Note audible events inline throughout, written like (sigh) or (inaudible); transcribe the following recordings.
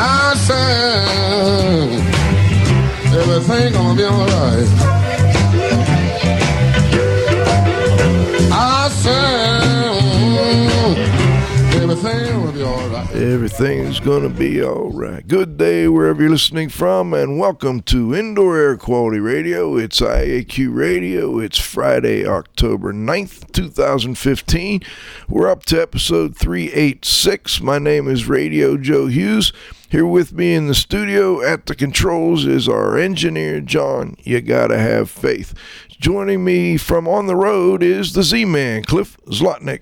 I said everything gonna be alright. I said everything will be alright. Everything's gonna be alright. Good day wherever you're listening from, and welcome to Indoor Air Quality Radio. It's IAQ Radio. It's Friday, October 9th, 2015. We're up to episode 386. My name is Radio Joe Hughes. Here with me in the studio at the controls is our engineer, John. You gotta have faith. Joining me from on the road is the Z Man, Cliff Zlotnik.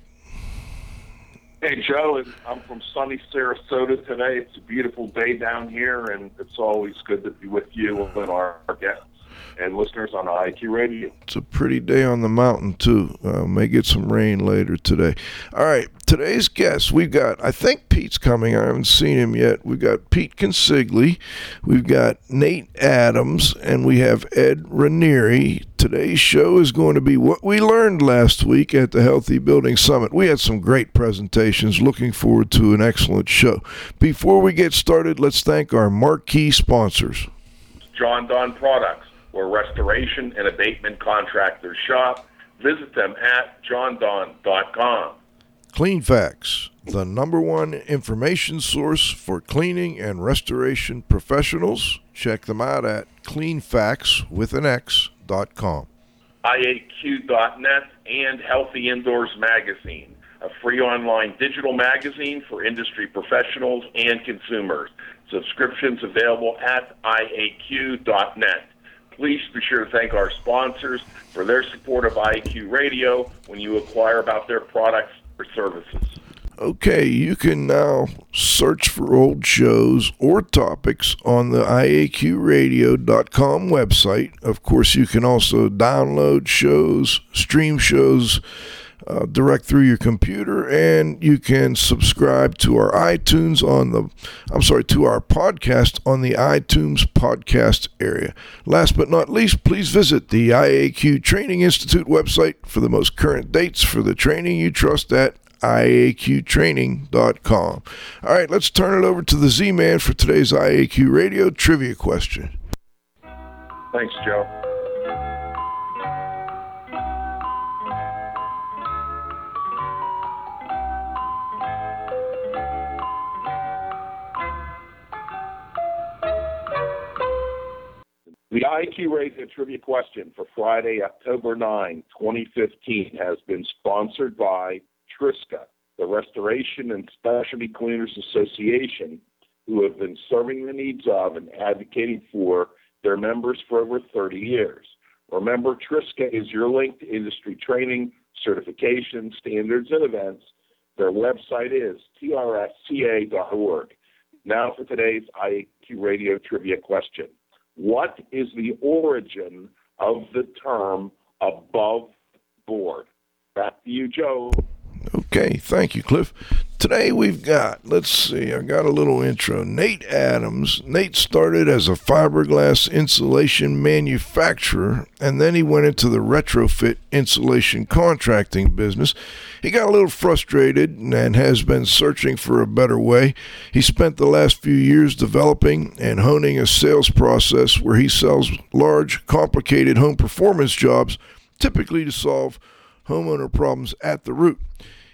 Hey, Joe, I'm from sunny Sarasota today. It's a beautiful day down here, and it's always good to be with you and our guests and listeners on IQ Radio. It's a pretty day on the mountain, too. Uh, may get some rain later today. All right, today's guest, we've got, I think Pete's coming. I haven't seen him yet. We've got Pete Consigli, we've got Nate Adams, and we have Ed Ranieri. Today's show is going to be what we learned last week at the Healthy Building Summit. We had some great presentations. Looking forward to an excellent show. Before we get started, let's thank our marquee sponsors. Jon-Don Products, where restoration and abatement contractors shop. Visit them at jondon.com. Cleanfax, the number one information source for cleaning and restoration professionals. Check them out at cleanfax with an X dot com. IAQ.net and Healthy Indoors Magazine, a free online digital magazine for industry professionals and consumers. Subscriptions available at IAQ.net. Please be sure to thank our sponsors for their support of IAQ Radio when you inquire about their products or services. Okay, you can now search for old shows or topics on the IAQradio.com website. Of course, you can also download shows, stream shows uh, direct through your computer, and you can subscribe to our iTunes on the, I'm sorry, to our podcast on the iTunes podcast area. Last but not least, please visit the IAQ Training Institute website for the most current dates for the training you trust at IAQtraining.com. All right, let's turn it over to the Z Man for today's IAQ Radio trivia question. Thanks, Joe. The IQ Radio Trivia question for Friday, October 9, 2015 has been sponsored by Triska, the Restoration and Specialty Cleaners Association, who have been serving the needs of and advocating for their members for over 30 years. Remember, Triska is your link to industry training, certification, standards, and events. Their website is trsca.org. Now for today's IAQ Radio Trivia question. What is the origin of the term above board? Back to you, Joe. Okay, thank you, Cliff. Today we've got, let's see, I got a little intro. Nate Adams. Nate started as a fiberglass insulation manufacturer, and then he went into the retrofit insulation contracting business. He got a little frustrated and has been searching for a better way. He spent the last few years developing and honing a sales process where he sells large, complicated home performance jobs, typically to solve homeowner problems at the root.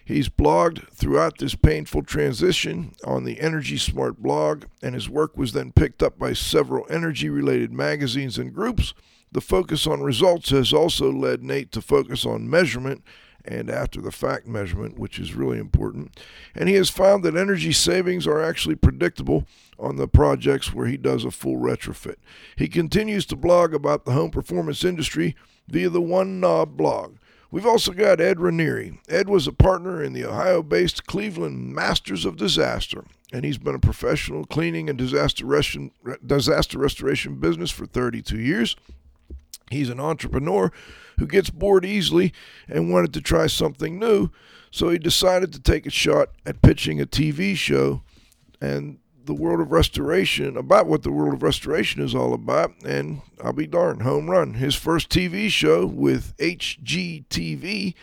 He's blogged throughout this painful transition on the Energy Smart blog, and his work was then picked up by several energy related magazines and groups. The focus on results has also led Nate to focus on measurement and after the fact measurement, which is really important. And he has found that energy savings are actually predictable on the projects where he does a full retrofit. He continues to blog about the home performance industry via the One Knob blog. We've also got Ed Ranieri. Ed was a partner in the Ohio based Cleveland Masters of Disaster, and he's been a professional cleaning and disaster, res- disaster restoration business for 32 years. He's an entrepreneur who gets bored easily and wanted to try something new, so he decided to take a shot at pitching a TV show and the world of restoration, about what the world of restoration is all about, and I'll be darned, home run. His first TV show with HGTV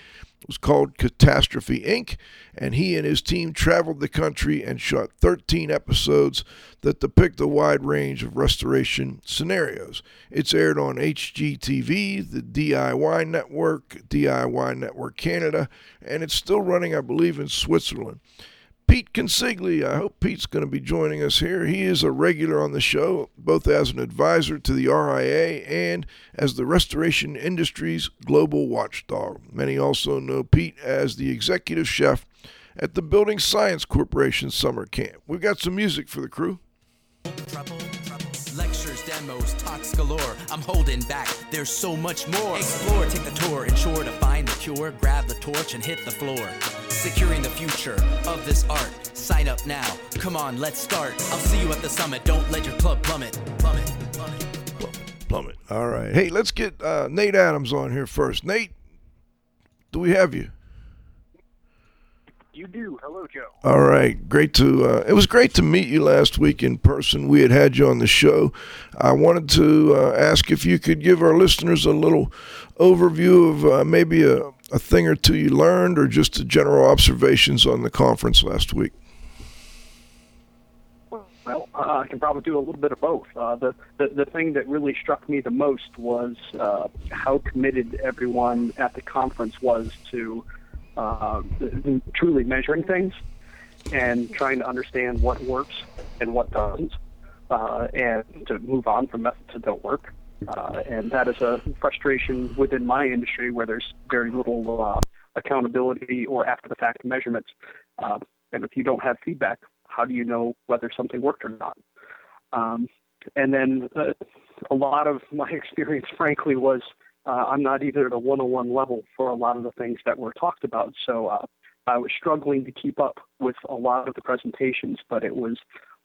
was called Catastrophe Inc., and he and his team traveled the country and shot 13 episodes that depict a wide range of restoration scenarios. It's aired on HGTV, the DIY Network, DIY Network Canada, and it's still running, I believe, in Switzerland. Pete Consigli. I hope Pete's going to be joining us here. He is a regular on the show, both as an advisor to the RIA and as the restoration industry's global watchdog. Many also know Pete as the executive chef at the Building Science Corporation summer camp. We've got some music for the crew. Trouble, talks galore. I'm holding back, there's so much more. Explore, take the tour, ensure to find the cure. Grab the torch and hit the floor. Securing the future of this art. Sign up now. Come on, let's start. I'll see you at the summit. Don't let your club plummet. Plummet, plummet. Plummet. All right. Hey, let's get uh, Nate Adams on here first. Nate, do we have you? You do. Hello, Joe. All right, great to. Uh, it was great to meet you last week in person. We had had you on the show. I wanted to uh, ask if you could give our listeners a little overview of uh, maybe a, a thing or two you learned, or just the general observations on the conference last week. Well, uh, I can probably do a little bit of both. Uh, the, the the thing that really struck me the most was uh, how committed everyone at the conference was to uh, truly measuring things and trying to understand what works and what doesn't, uh, and to move on from methods that don't work. Uh, and that is a frustration within my industry where there's very little uh, accountability or after the fact measurements. Uh, and if you don't have feedback, how do you know whether something worked or not? Um, and then uh, a lot of my (laughs) experience, frankly, was uh, I'm not either at a 101 level for a lot of the things that were talked about. So uh, I was struggling to keep up with a lot of the presentations, but it was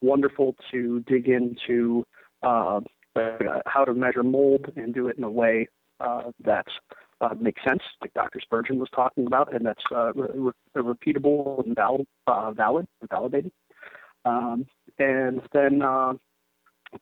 wonderful to dig into uh, how to measure mold and do it in a way uh, that uh, makes sense, like Dr. Spurgeon was talking about, and that's uh, re- repeatable and valid, and validated. Um, and then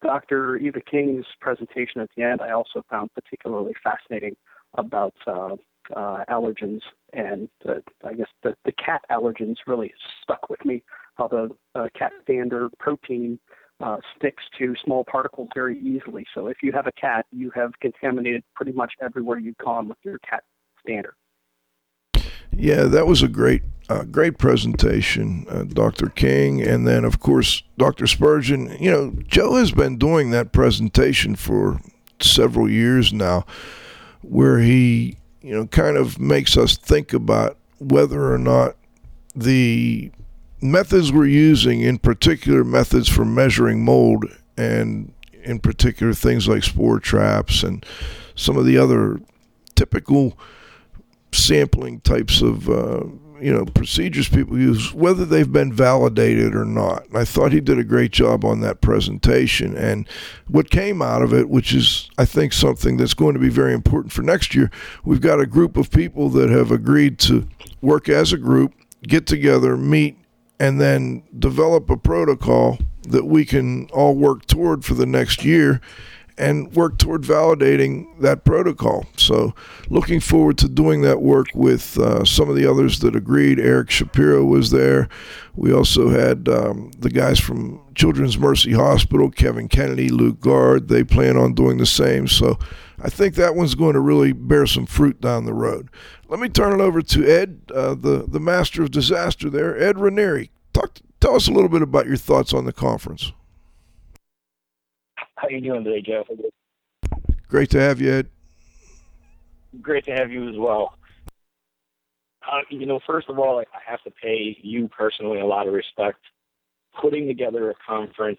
Dr. Eva King's presentation at the end, I also found particularly fascinating about uh, uh, allergens, and the, I guess the, the cat allergens really stuck with me. How the uh, cat dander protein uh, sticks to small particles very easily. So if you have a cat, you have contaminated pretty much everywhere you've gone with your cat dander. Yeah, that was a great, uh, great presentation, uh, Dr. King, and then of course Dr. Spurgeon. You know, Joe has been doing that presentation for several years now, where he, you know, kind of makes us think about whether or not the methods we're using, in particular methods for measuring mold, and in particular things like spore traps and some of the other typical sampling types of uh, you know procedures people use, whether they've been validated or not. And I thought he did a great job on that presentation, and what came out of it, which is I think something that's going to be very important for next year. We've got a group of people that have agreed to work as a group, get together, meet, and then develop a protocol that we can all work toward for the next year and work toward validating that protocol. So, looking forward to doing that work with uh, some of the others that agreed. Eric Shapiro was there. We also had um, the guys from Children's Mercy Hospital, Kevin Kennedy, Luke Guard. They plan on doing the same. So, I think that one's going to really bear some fruit down the road. Let me turn it over to Ed, uh, the the master of disaster there, Ed Ranieri. Talk, tell us a little bit about your thoughts on the conference. How you doing today, Jeff? Great to have you, Ed. Great to have you as well. Uh, you know, first of all, I have to pay you personally a lot of respect. Putting together a conference,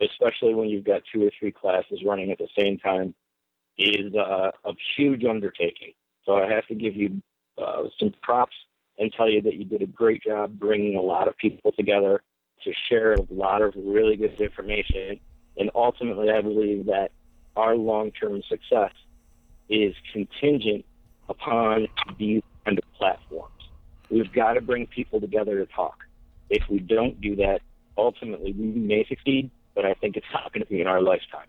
especially when you've got two or three classes running at the same time, is uh, a huge undertaking. So I have to give you uh, some props and tell you that you did a great job bringing a lot of people together to share a lot of really good information and ultimately, I believe that our long term success is contingent upon these kind of platforms. We've got to bring people together to talk. If we don't do that, ultimately we may succeed, but I think it's not going to be in our lifetime.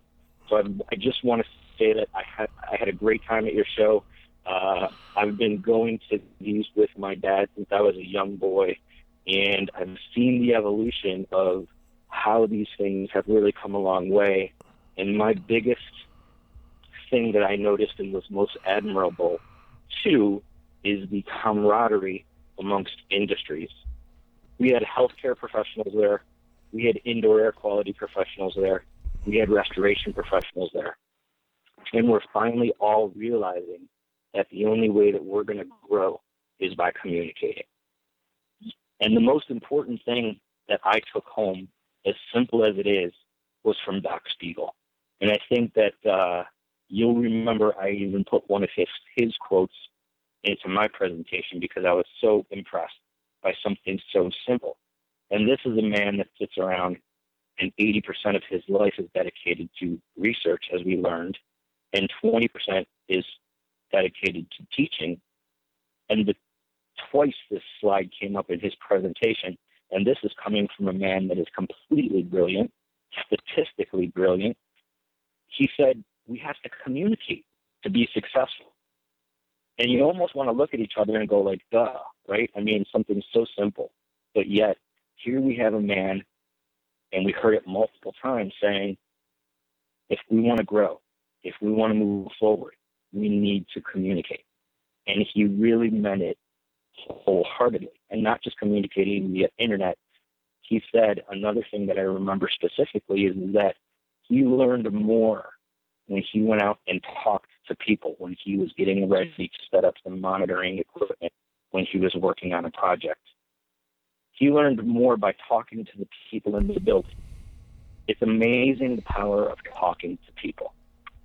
So I, I just want to say that I had I had a great time at your show. Uh, I've been going to these with my dad since I was a young boy, and I've seen the evolution of how these things have really come a long way. And my biggest thing that I noticed and was most admirable, too, is the camaraderie amongst industries. We had healthcare professionals there, we had indoor air quality professionals there, we had restoration professionals there. And we're finally all realizing that the only way that we're going to grow is by communicating. And the most important thing that I took home, as simple as it is, was from Doc Siegel. And I think that uh, you'll remember I even put one of his, his quotes into my presentation because I was so impressed by something so simple. And this is a man that sits around and 80% of his life is dedicated to research, as we learned, and 20% is dedicated to teaching. And the, twice this slide came up in his presentation, and this is coming from a man that is completely brilliant, statistically brilliant. He said, We have to communicate to be successful. And you almost want to look at each other and go, like, duh, right? I mean, something so simple. But yet, here we have a man, and we heard it multiple times saying, if we want to grow, if we want to move forward, we need to communicate. And he really meant it wholeheartedly and not just communicating mm-hmm. via internet. He said another thing that I remember specifically is that he learned more when he went out and talked to people, when he was getting ready mm-hmm. to set up the monitoring equipment, when he was working on a project. He learned more by talking to the people in the building. It's amazing the power of talking to people.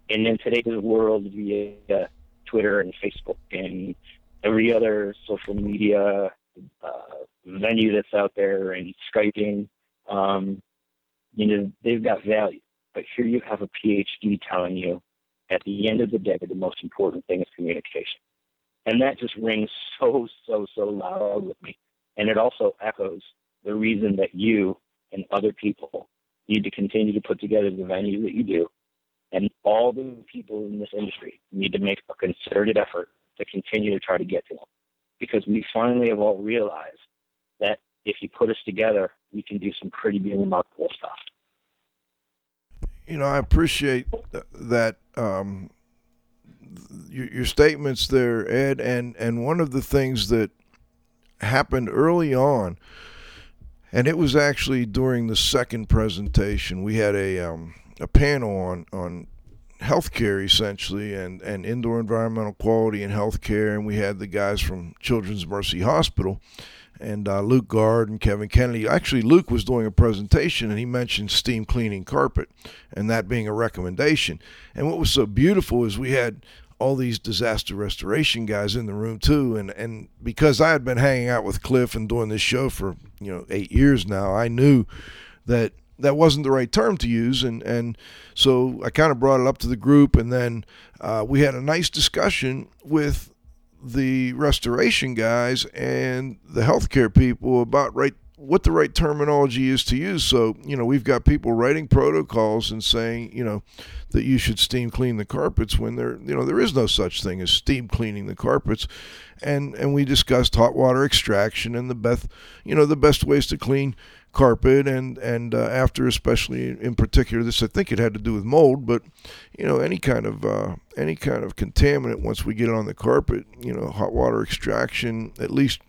And in today's world, via Twitter and Facebook and every other social media uh, venue that's out there and Skyping, um, you know, they've got value. But here you have a PhD telling you at the end of the day, the most important thing is communication. And that just rings so, so, so loud with me. And it also echoes the reason that you and other people need to continue to put together the venue that you do. And all the people in this industry need to make a concerted effort to continue to try to get to them. Because we finally have all realized that if you put us together, we can do some pretty remarkable stuff you know, I appreciate that um, your, your, statements there, Ed, and and one of the things that happened early on, and it was actually during the second presentation. We had a um, a panel on on healthcare essentially and, and indoor environmental quality in healthcare and we had the guys from Children's Mercy Hospital and uh, Luke Guard and Kevin Kennedy. Actually, Luke was doing a presentation and he mentioned steam cleaning carpet and that being a recommendation. And what was so beautiful is we had all these disaster restoration guys in the room too and and because I had been hanging out with Cliff and doing this show for you know 8 years now I knew that that wasn't the right term to use and and so I kind of brought it up to the group and then uh, we had a nice discussion with the restoration guys and the healthcare people about right what the right terminology is to use. So, you know, we've got people writing protocols and saying, you know, that you should steam clean the carpets when there, you know, there is no such thing as steam cleaning the carpets. And and we discussed hot water extraction and the best, you know, the best ways to clean carpet and and uh, after especially in particular this I think it had to do with mold but you know any kind of uh, any kind of contaminant once we get it on the carpet you know hot water extraction at least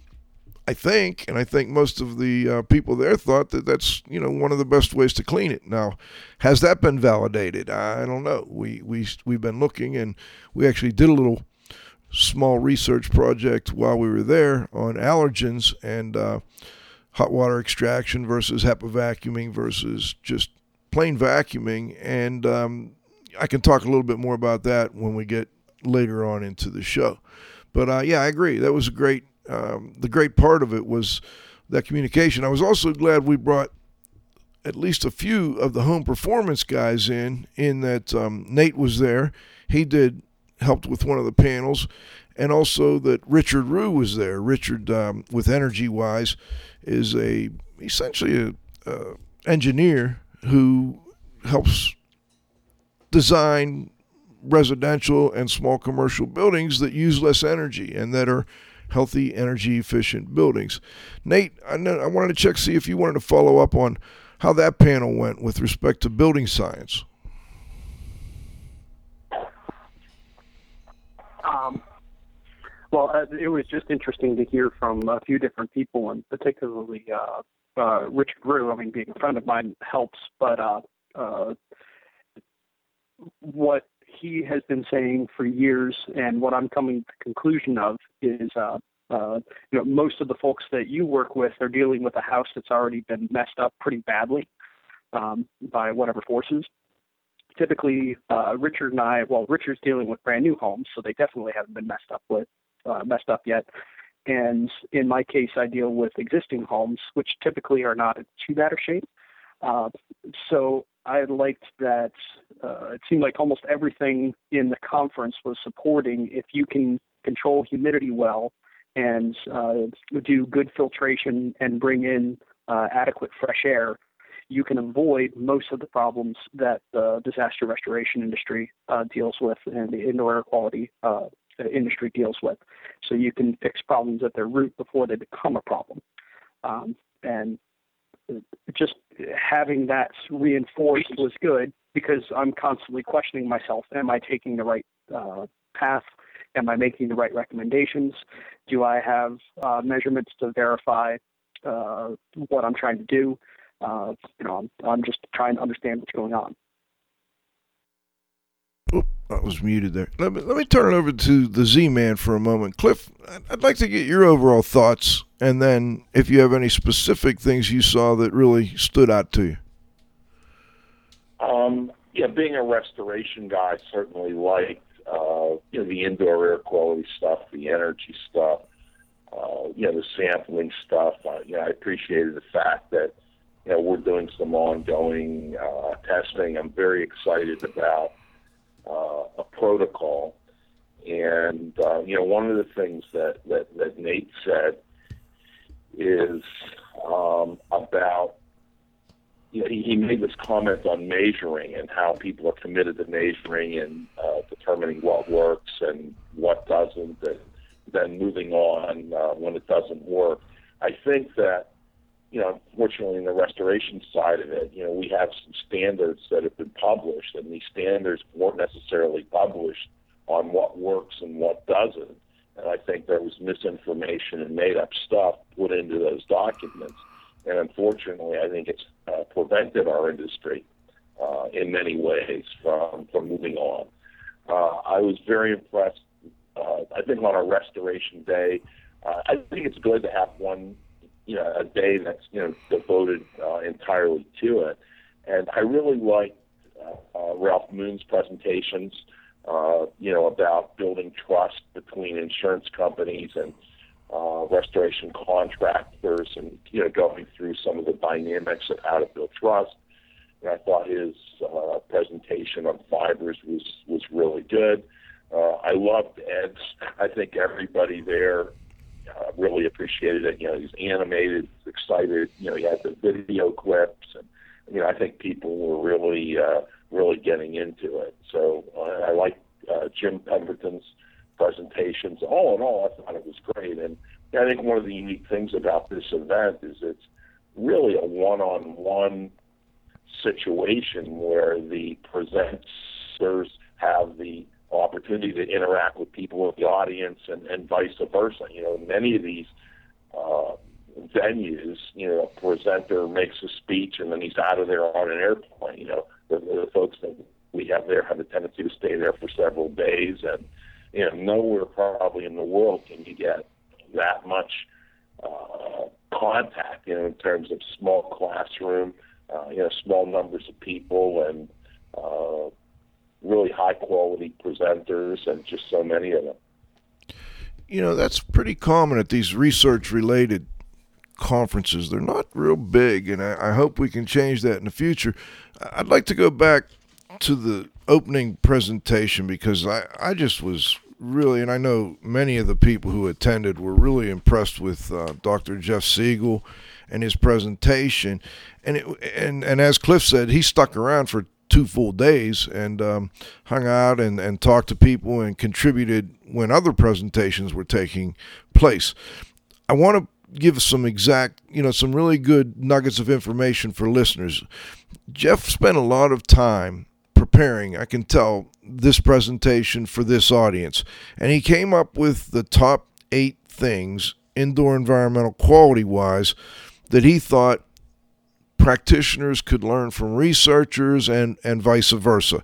I think and I think most of the uh, people there thought that that's you know one of the best ways to clean it. Now has that been validated? I don't know. We we we've been looking and we actually did a little small research project while we were there on allergens and uh, hot water extraction versus HEPA vacuuming versus just plain vacuuming. And um, I can talk a little bit more about that when we get later on into the show. But uh, yeah, I agree. That was a great. Um, the great part of it was that communication. I was also glad we brought at least a few of the home performance guys in. In that um, Nate was there. He did helped with one of the panels, and also that Richard Rue was there. Richard, um, with Energy Wise, is a essentially a, engineer who helps design residential and small commercial buildings that use less energy and that are healthy, energy efficient buildings. Nate, I, know, I wanted to check see if you wanted to follow up on how that panel went with respect to building science. Um, well, uh, it was just interesting to hear from a few different people, and particularly uh, uh, Richard Rue. I mean, being a friend of mine helps, but uh, uh, what he has been saying for years, and what I'm coming to the conclusion of is, uh, uh, you know, most of the folks that you work with are dealing with a house that's already been messed up pretty badly um, by whatever forces. Typically, uh, Richard and I, well, Richard's dealing with brand new homes, so they definitely haven't been messed up with, uh, messed up yet. And in my case, I deal with existing homes, which typically are not in too bad a shape. Uh, so I liked that uh, it seemed like almost everything in the conference was supporting if you can control humidity well and uh, do good filtration and bring in uh, adequate fresh air, you can avoid most of the problems that the disaster restoration industry uh, deals with and the indoor air quality uh, industry deals with. So you can fix problems at their root before they become a problem. Um, and just having that reinforced was good because I'm constantly questioning myself: Am I taking the right uh, path? Am I making the right recommendations? Do I have uh, measurements to verify uh, what I'm trying to do? Uh, you know, I'm, I'm just trying to understand what's going on. I was muted there. Let me, let me turn it over to the Z Man for a moment. Cliff, I'd like to get your overall thoughts, and then if you have any specific things you saw that really stood out to you. Um, yeah, being a restoration guy, certainly liked uh, you know the indoor air quality stuff, the energy stuff, uh, you know the sampling stuff. Uh, you know, I appreciated the fact that you know we're doing some ongoing uh, testing. I'm very excited about uh, a protocol. And uh, you know, one of the things that that, that Nate said is um, about you know, he, he made this comment on measuring and how people are committed to measuring and uh, determining what works and what doesn't, and then moving on uh, when it doesn't work. I think that you know, unfortunately, in the restoration side of it, you know, we have some standards that have been published, and these standards weren't necessarily published on what works and what doesn't. And I think there was misinformation and made up stuff put into those documents. And unfortunately, I think it's uh, prevented our industry uh, in many ways from, from moving on. Uh, I was very impressed. Uh, I think on a restoration day, uh, I think it's good to have one you know a day that's you know devoted uh, entirely to it. And I really liked uh, uh, Ralph Moon's presentations. Uh, you know about building trust between insurance companies and uh, restoration contractors, and you know going through some of the dynamics of how to build trust. And I thought his uh, presentation on fibers was was really good. Uh, I loved Ed's. I think everybody there uh, really appreciated it. You know, he's animated, excited. You know, he had the video clips, and you know, I think people were really, uh, really getting into it. So uh, I like uh, Jim Pemberton's presentations. All in all, I thought it was great, and I think one of the unique things about this event is it's really a one-on-one situation where the presenters have the opportunity to interact with people in the audience and, and vice versa. You know, many of these uh, venues, you know, a presenter makes a speech and then he's out of there on an airplane. You know, the, the folks that we have there have a tendency to stay there for several days, and you know, nowhere probably in the world can you get that much uh, contact. You know, in terms of small classroom, uh, you know, small numbers of people and uh, really high quality presenters and just so many of them. You know, that's pretty common at these research related conferences. They're not real big, and I, I, hope we can change that in the future. I'd like to go back to the opening presentation because I, I just was really, and I know many of the people who attended were really impressed with uh, Dr. Jeff Siegel and his presentation. And, it, and, and as Cliff said, he stuck around for two full days and um, hung out and, and talked to people and contributed when other presentations were taking place. I want to give some exact, you know, some really good nuggets of information for listeners. Jeff spent a lot of time preparing, I can tell, this presentation for this audience. And he came up with the top eight things, indoor environmental quality wise, that he thought practitioners could learn from researchers and, and vice versa.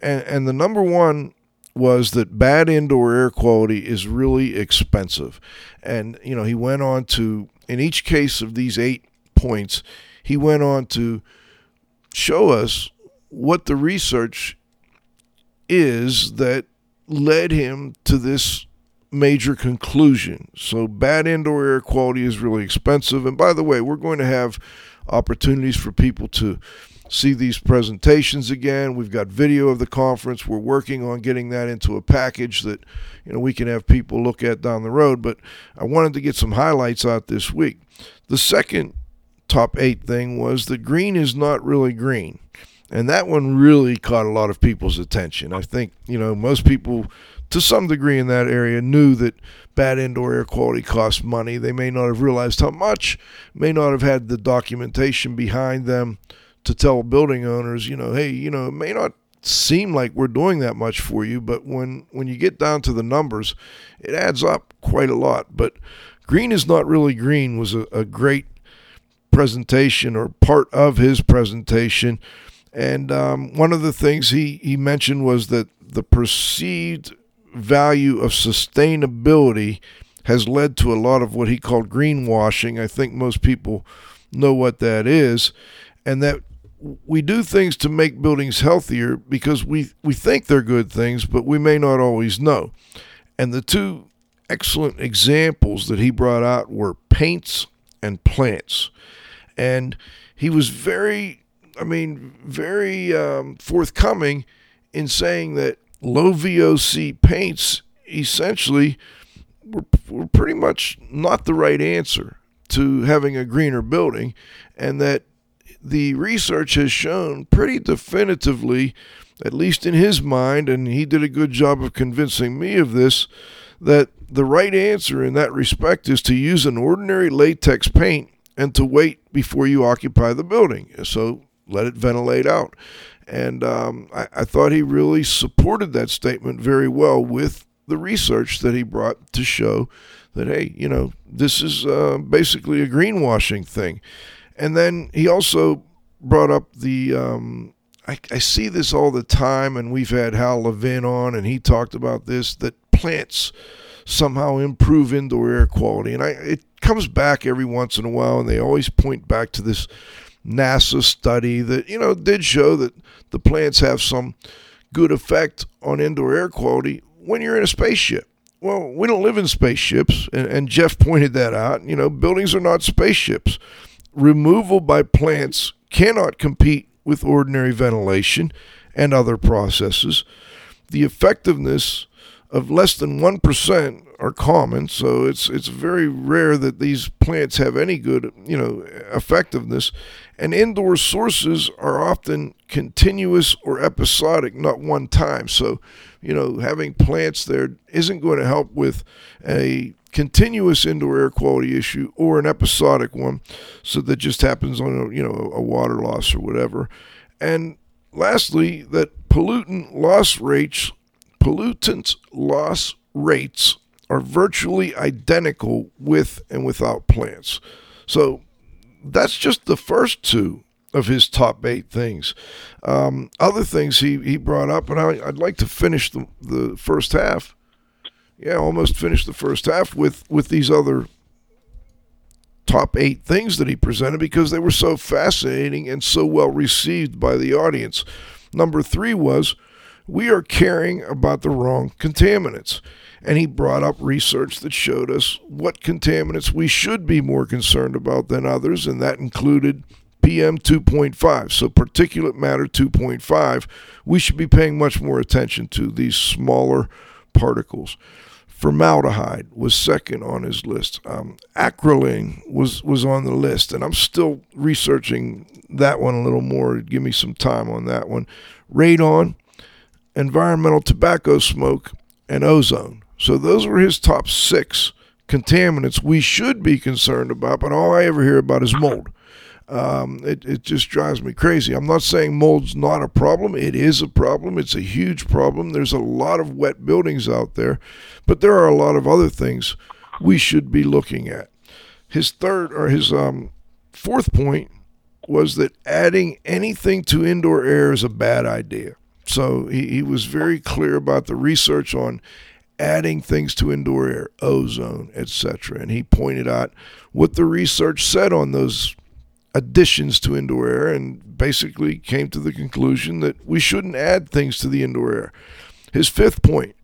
And, and the number one was that bad indoor air quality is really expensive. And, you know, he went on to, in each case of these eight points, he went on to show us what the research is that led him to this major conclusion. So, bad indoor air quality is really expensive. And by the way, we're going to have opportunities for people to see these presentations again. We've got video of the conference. We're working on getting that into a package that you know we can have people look at down the road. But I wanted to get some highlights out this week. The second top eight thing was that green is not really green. And that one really caught a lot of people's attention. I think, you know, most people to some degree in that area knew that bad indoor air quality costs money. They may not have realized how much, may not have had the documentation behind them to tell building owners, you know, hey, you know, it may not seem like we're doing that much for you, but when when you get down to the numbers, it adds up quite a lot. But green is not really green was a, a great presentation or part of his presentation. And um, one of the things he, he mentioned was that the perceived value of sustainability has led to a lot of what he called greenwashing. I think most people know what that is. And that we do things to make buildings healthier because we, we think they're good things, but we may not always know. And the two excellent examples that he brought out were paints and plants. And he was very, I mean, very um, forthcoming in saying that low VOC paints essentially were, were pretty much not the right answer to having a greener building, and that the research has shown pretty definitively, at least in his mind, and he did a good job of convincing me of this, that the right answer in that respect is to use an ordinary latex paint and to wait before you occupy the building. So let it ventilate out. And um, I, I thought he really supported that statement very well with the research that he brought to show that, hey, you know, this is uh, basically a greenwashing thing. And then he also brought up the. Um, I, I, see this all the time, and we've had Hal Levin on, and he talked about this that plants somehow improve indoor air quality. And I, it comes back every once in a while, and they always point back to this NASA study that, you know, did show that the plants have some good effect on indoor air quality when you're in a spaceship. Well, we don't live in spaceships, and, and Jeff (laughs) pointed that out. You know, buildings are not spaceships removal by plants cannot compete with ordinary ventilation and other processes. The effectiveness of less than 1% are common, so it's it's very rare that these plants have any good, you know, effectiveness. And indoor sources are often continuous or episodic, not one time. So, you know, having plants there isn't going to help with a continuous indoor air quality issue or an episodic one, so that just happens on a you know a water loss or whatever. And lastly, that pollutant loss rates, pollutant loss rates are virtually identical with and without plants. So that's just the first two of his top eight things. Um, other things he, he brought up, and I, would like to finish the, the first half yeah, almost finished the first half with with these other top eight things that he presented because they were so fascinating and so well received by the audience. Number three was we are caring about the wrong contaminants. And he brought up research that showed us what contaminants we should be more concerned about than others, and that included PM 2.5. So, particulate matter 2.5, we should be paying much more attention to these smaller particles. Formaldehyde was second on his list. Um, acrolein was was on the list, and I'm still researching that one a little more. Give me some time on that one. Radon, environmental tobacco smoke, and ozone. So those were his top six contaminants we should be concerned about, but all I ever hear about is mold. Um, it, it just drives me crazy. I'm not saying mold's not a problem. It is a problem. It's a huge problem. There's a lot of wet buildings out there, but there are a lot of other things we should be looking at. His third or his um, fourth point was that adding anything to indoor air is a bad idea. So he, he was very clear about the research on adding things to indoor air, ozone, etc. And he pointed out what the research said on those additions to indoor air and basically came to the conclusion that we shouldn't add things to the indoor air. His fifth point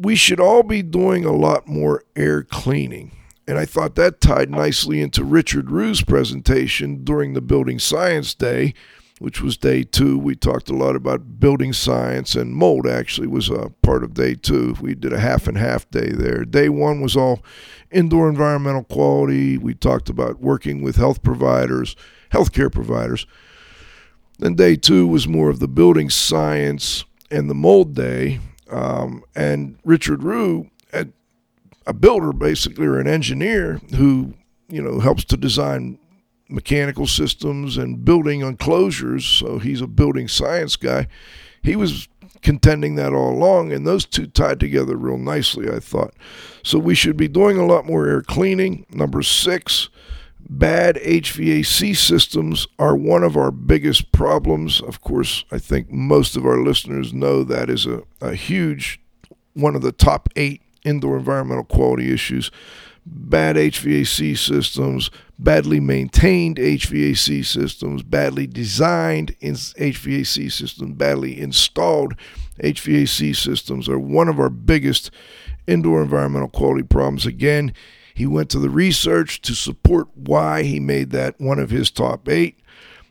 we should all be doing a lot more air cleaning. And I thought that tied nicely into Richard Rue's presentation during the Building Science Day, which was day two. We talked a lot about building science, and mold actually was a part of day two. We did a half and half day there. Day one was all indoor environmental quality. We talked about working with health providers, healthcare providers. Then day two was more of the building science and the mold day. Um, and Richard Rue, a builder basically, or an engineer who, you know, helps to design mechanical systems and building enclosures. So he's a building science guy. He was contending that all along, and those two tied together real nicely, I thought. So we should be doing a lot more air cleaning. Number six, bad HVAC systems are one of our biggest problems. Of course, I think most of our listeners know that is a, a huge one of the top eight indoor environmental quality issues bad HVAC systems, badly maintained HVAC systems, badly designed HVAC systems, badly installed HVAC systems are one of our biggest indoor environmental quality problems. Again, he went to the research to support why he made that one of his top eight.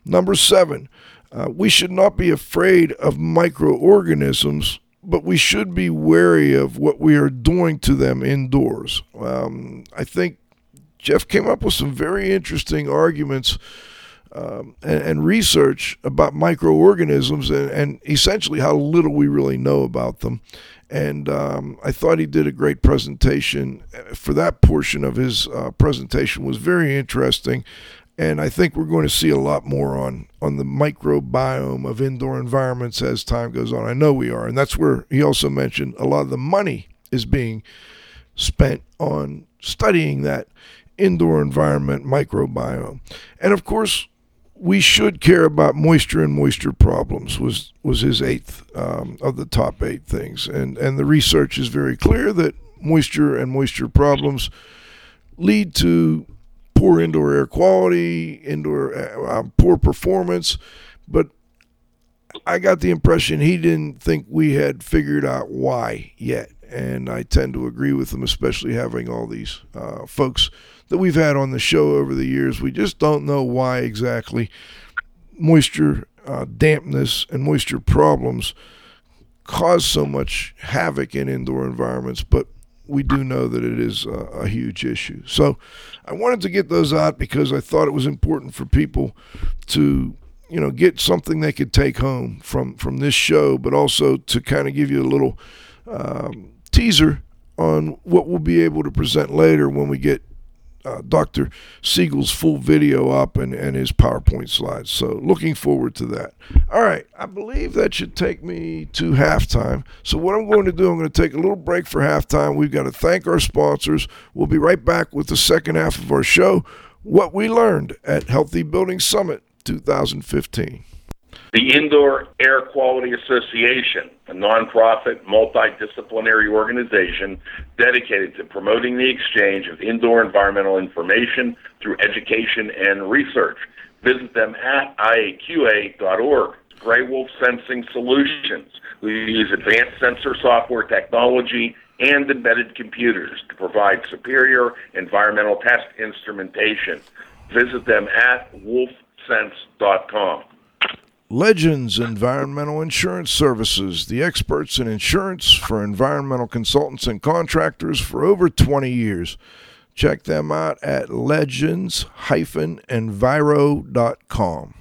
Number seven, uh, we should not be afraid of microorganisms but we should be wary of what we are doing to them indoors. Um, I think Jeff came up with some very interesting arguments um, and, and, research about microorganisms and, and, essentially how little we really know about them. And um, I thought he did a great presentation for that portion of his uh, presentation was very interesting and I think we're going to see a lot more on on the microbiome of indoor environments as time goes on. I know we are, and that's where he also mentioned a lot of the money is being spent on studying that indoor environment microbiome, and of course. We should care about moisture and moisture problems. Was was his eighth um, of the top eight things, and and the research is very clear that moisture and moisture problems lead to poor indoor air quality, indoor uh, um, poor performance, but I got the impression he didn't think we had figured out why yet. And I tend to agree with him, especially having all these uh, folks that we've had on the show over the years. We just don't know why exactly moisture, uh, dampness, and moisture problems cause so much havoc in indoor environments. But we do know that it is a, a, huge issue. So I wanted to get those out because I thought it was important for people to, you know, get something they could take home from from this show, but also to kind of give you a little um, teaser on what we'll be able to present later when we get uh, Dr. Siegel's full video up and, and his PowerPoint slides. So looking forward to that. All right, I believe that should take me to halftime. So what I'm going to do, I'm going to take a little break for halftime. We've got to thank our sponsors. We'll be right back with the second half of our show, what we learned at Healthy Building Summit 2015. The Indoor Air Quality Association, a nonprofit, multidisciplinary organization dedicated to promoting the exchange of indoor environmental information through education and research. Visit them at iaqa.org. Gray Wolf Sensing Solutions. We use advanced sensor software technology and embedded computers to provide superior environmental test instrumentation. Visit them at wolfsense.com. Legends Environmental Insurance Services, the experts in insurance for environmental consultants and contractors for over 20 years. Check them out at legends-enviro.com.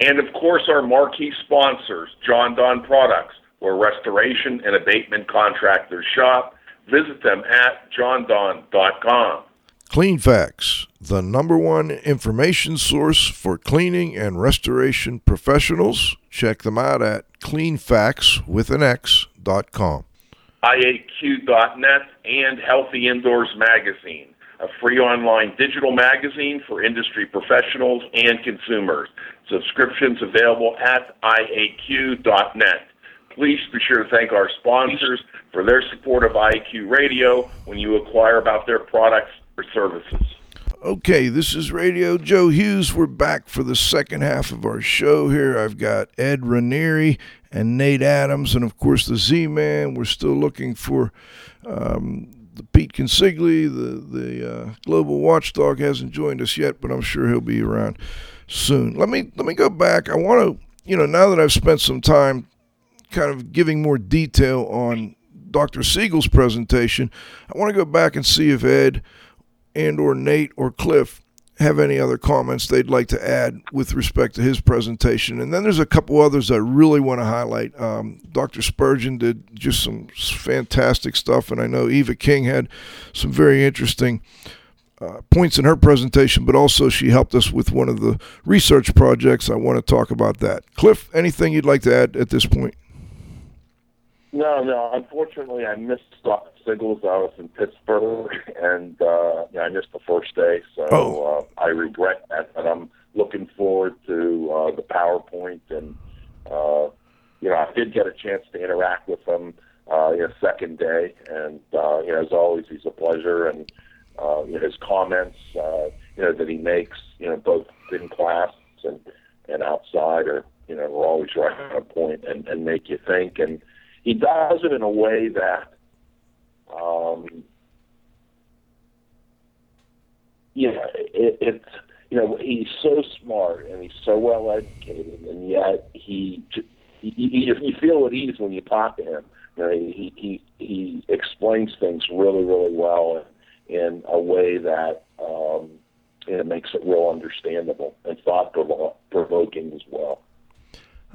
And of course, our marquee sponsors, Jon-Don Products, where restoration and abatement contractors shop. Visit them at jondon.com. Cleanfax, the number one information source for cleaning and restoration professionals. Check them out at cleanfax with an X.com. IAQ.net and Healthy Indoors Magazine, a free online digital magazine for industry professionals and consumers. Subscriptions available at IAQ.net. Please be sure to thank our sponsors for their support of IAQ Radio when you acquire about their products or services. Okay, this is Radio Joe Hughes. We're back for the second half of our show here. I've got Ed Ranieri and Nate Adams, and of course the Z Man. We're still looking for um, the Pete Consigli. The the uh, global watchdog hasn't joined us yet, but I'm sure he'll be around soon. Let me let me go back. I want to, you know, now that I've spent some time, kind of giving more detail on Dr. Siegel's presentation, I want to go back and see if Ed and or Nate or Cliff have any other comments they'd like to add with respect to his presentation. And then there's a couple others I really want to highlight. Um, Dr. Spurgeon did just some fantastic stuff, and I know Eva King had some very interesting uh, points in her presentation, but also she helped us with one of the research projects. I want to talk about that. Cliff, anything you'd like to add at this point? No, no. Unfortunately, I missed Dr. Siegels. I was in Pittsburgh, and uh, yeah, I missed the first day, so Oh. uh, I regret that. But I'm looking forward to uh, the PowerPoint, and uh, you know, I did get a chance to interact with him uh, you know, second day, and uh, you know, as always, he's a pleasure, and uh, you know, his comments, uh, you know, that he makes, you know, both in class and and outside, are you know, are always right on point and, and make you think, and he does it in a way that um, yeah, it, it's you know he's so smart and he's so well educated, and yet he you, you, you feel at ease when you talk to him. You know, he he he explains things really really well in, in a way that um, you know, makes it real understandable and thought provoking as well.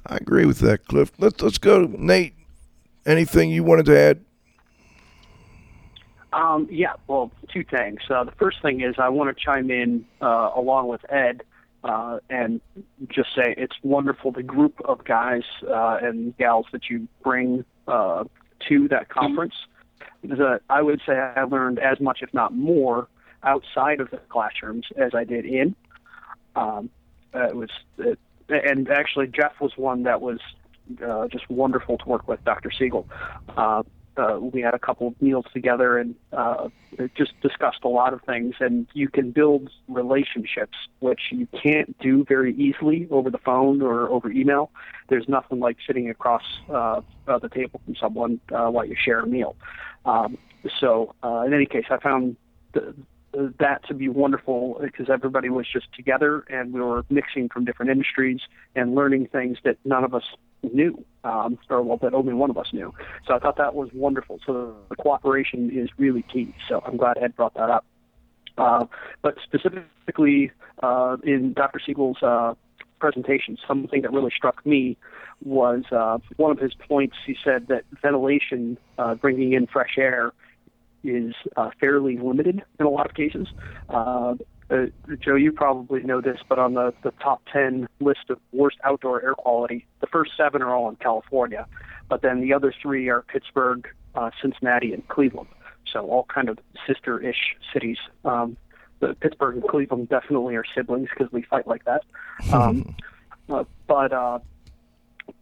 I agree with that, Cliff. Let's let's go, Nate. Anything you wanted to add? Um, yeah, well, two things. Uh, the first thing is I want to chime in uh, along with Ed uh, and just say it's wonderful the group of guys uh, and gals that you bring uh, to that conference. The, I would say I learned as much, if not more, outside of the classrooms as I did in. Um, uh, it was, it, and actually Jeff was one that was uh, just wonderful to work with, Dr. Siegel. Uh, uh, we had a couple of meals together and uh, just discussed a lot of things. And you can build relationships, which you can't do very easily over the phone or over email. There's nothing like sitting across uh, uh, the table from someone uh, while you share a meal. Um, so, uh, in any case, I found the, that to be wonderful because everybody was just together and we were mixing from different industries and learning things that none of us knew, um, or well, that only one of us knew. So I thought that was wonderful. So the cooperation is really key. So I'm glad Ed brought that up. Uh, but specifically uh, in Dr. Siegel's uh, presentation, something that really struck me was uh, one of his points. He said that ventilation, uh, bringing in fresh air, is uh, fairly limited in a lot of cases. Uh, Joe, you probably know this, but on the, the top 10 list of worst outdoor air quality, the first seven are all in California, but then the other three are Pittsburgh, uh, Cincinnati, and Cleveland. So all kind of sister-ish cities. Um, the Pittsburgh and Cleveland definitely are siblings because we fight like that. Um, (laughs) uh, but uh,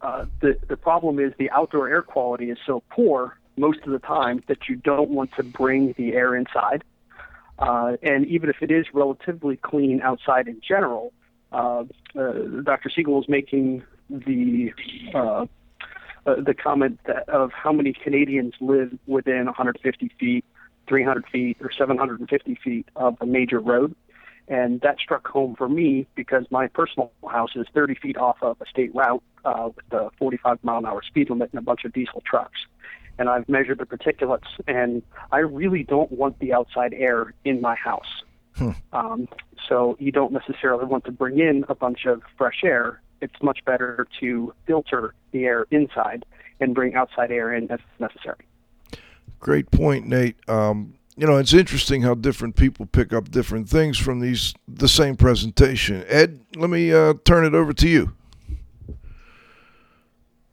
uh, the the problem is the outdoor air quality is so poor most of the time that you don't want to bring the air inside. Uh, and even if it is relatively clean outside in general, uh, uh, Dr. Siegel is making the uh, uh, the comment that of how many Canadians live within 150 feet, 300 feet, or 750 feet of a major road. And that struck home for me because my personal house is 30 feet off of a state route uh, with the 45 mile an hour speed limit and a bunch of diesel trucks. And I've measured the particulates, and I really don't want the outside air in my house. Hmm. Um, so you don't necessarily want to bring in a bunch of fresh air. It's much better to filter the air inside and bring outside air in as necessary. Great point, Nate. Um, you know, it's interesting how different people pick up different things from these the same presentation. Ed, let me uh, turn it over to you.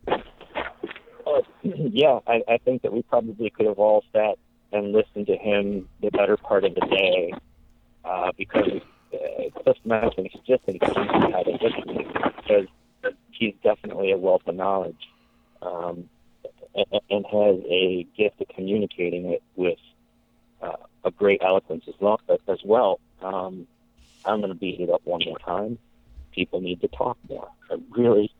Uh, (clears throat) yeah, I, I think that we probably could have all sat and listened to him the better part of the day uh, because uh, Cliff mentioned he's just in out of history because he's definitely a wealth of knowledge um, and, and has a gift of communicating it with uh, a great eloquence as well. As well. Um, I'm going to beat it up one more time. People need to talk more. I really,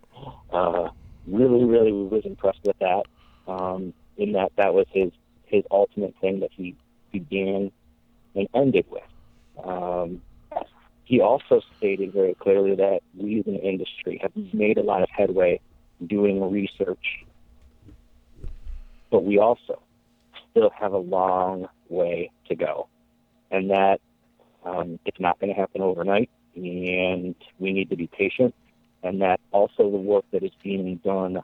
uh, really, really was impressed with that. Um, in that, that was his his ultimate thing that he began and ended with. Um, he also stated very clearly that we as an industry have made a lot of headway doing research, but we also still have a long way to go. And that um, it's not going to happen overnight, and we need to be patient. And that also the work that is being done